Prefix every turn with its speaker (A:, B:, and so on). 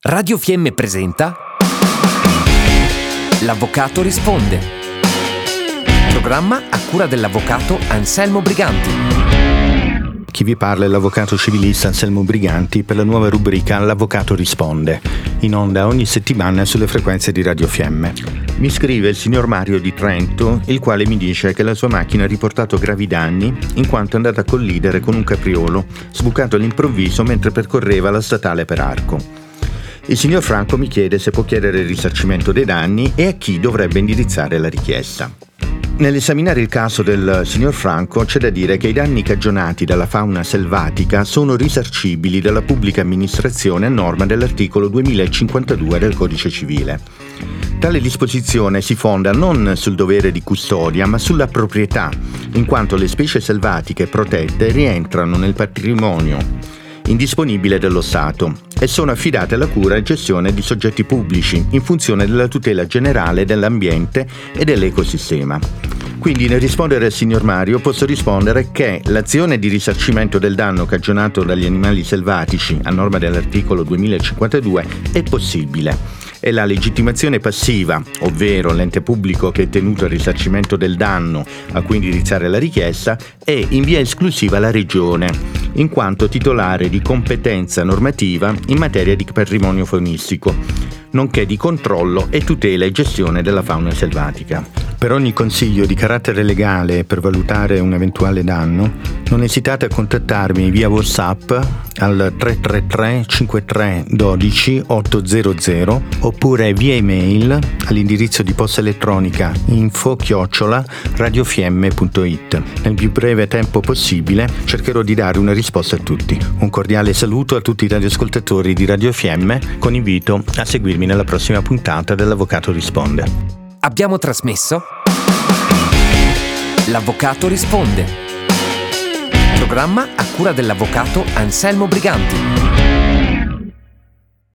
A: Radio Fiemme presenta L'Avvocato risponde. Programma a cura dell'avvocato Anselmo Briganti.
B: Chi vi parla è l'avvocato civilista Anselmo Briganti per la nuova rubrica L'Avvocato risponde, in onda ogni settimana sulle frequenze di Radio Fiemme. Mi scrive il signor Mario di Trento, il quale mi dice che la sua macchina ha riportato gravi danni in quanto è andata a collidere con un capriolo, sbucato all'improvviso mentre percorreva la statale per arco. Il signor Franco mi chiede se può chiedere il risarcimento dei danni e a chi dovrebbe indirizzare la richiesta. Nell'esaminare il caso del signor Franco c'è da dire che i danni cagionati dalla fauna selvatica sono risarcibili dalla pubblica amministrazione a norma dell'articolo 2052 del Codice Civile. Tale disposizione si fonda non sul dovere di custodia, ma sulla proprietà, in quanto le specie selvatiche protette rientrano nel patrimonio indisponibile dello Stato e sono affidate alla cura e gestione di soggetti pubblici in funzione della tutela generale dell'ambiente e dell'ecosistema. Quindi nel rispondere al signor Mario posso rispondere che l'azione di risarcimento del danno cagionato dagli animali selvatici a norma dell'articolo 2052 è possibile e la legittimazione passiva, ovvero l'ente pubblico che è tenuto al risarcimento del danno a cui indirizzare la richiesta, è in via esclusiva la Regione, in quanto titolare di competenza normativa in materia di patrimonio faunistico, nonché di controllo e tutela e gestione della fauna selvatica. Per ogni consiglio di carattere legale per valutare un eventuale danno, non esitate a contattarmi via WhatsApp al 333 53 12 800 oppure via email all'indirizzo di posta elettronica info chiocciola radiofiemme.it. Nel più breve tempo possibile cercherò di dare una risposta a tutti. Un cordiale saluto a tutti i radioascoltatori di Radio Fiemme con invito a seguirmi nella prossima puntata dell'Avvocato Risponde.
A: Abbiamo trasmesso L'Avvocato risponde. Programma a cura dell'avvocato Anselmo Briganti.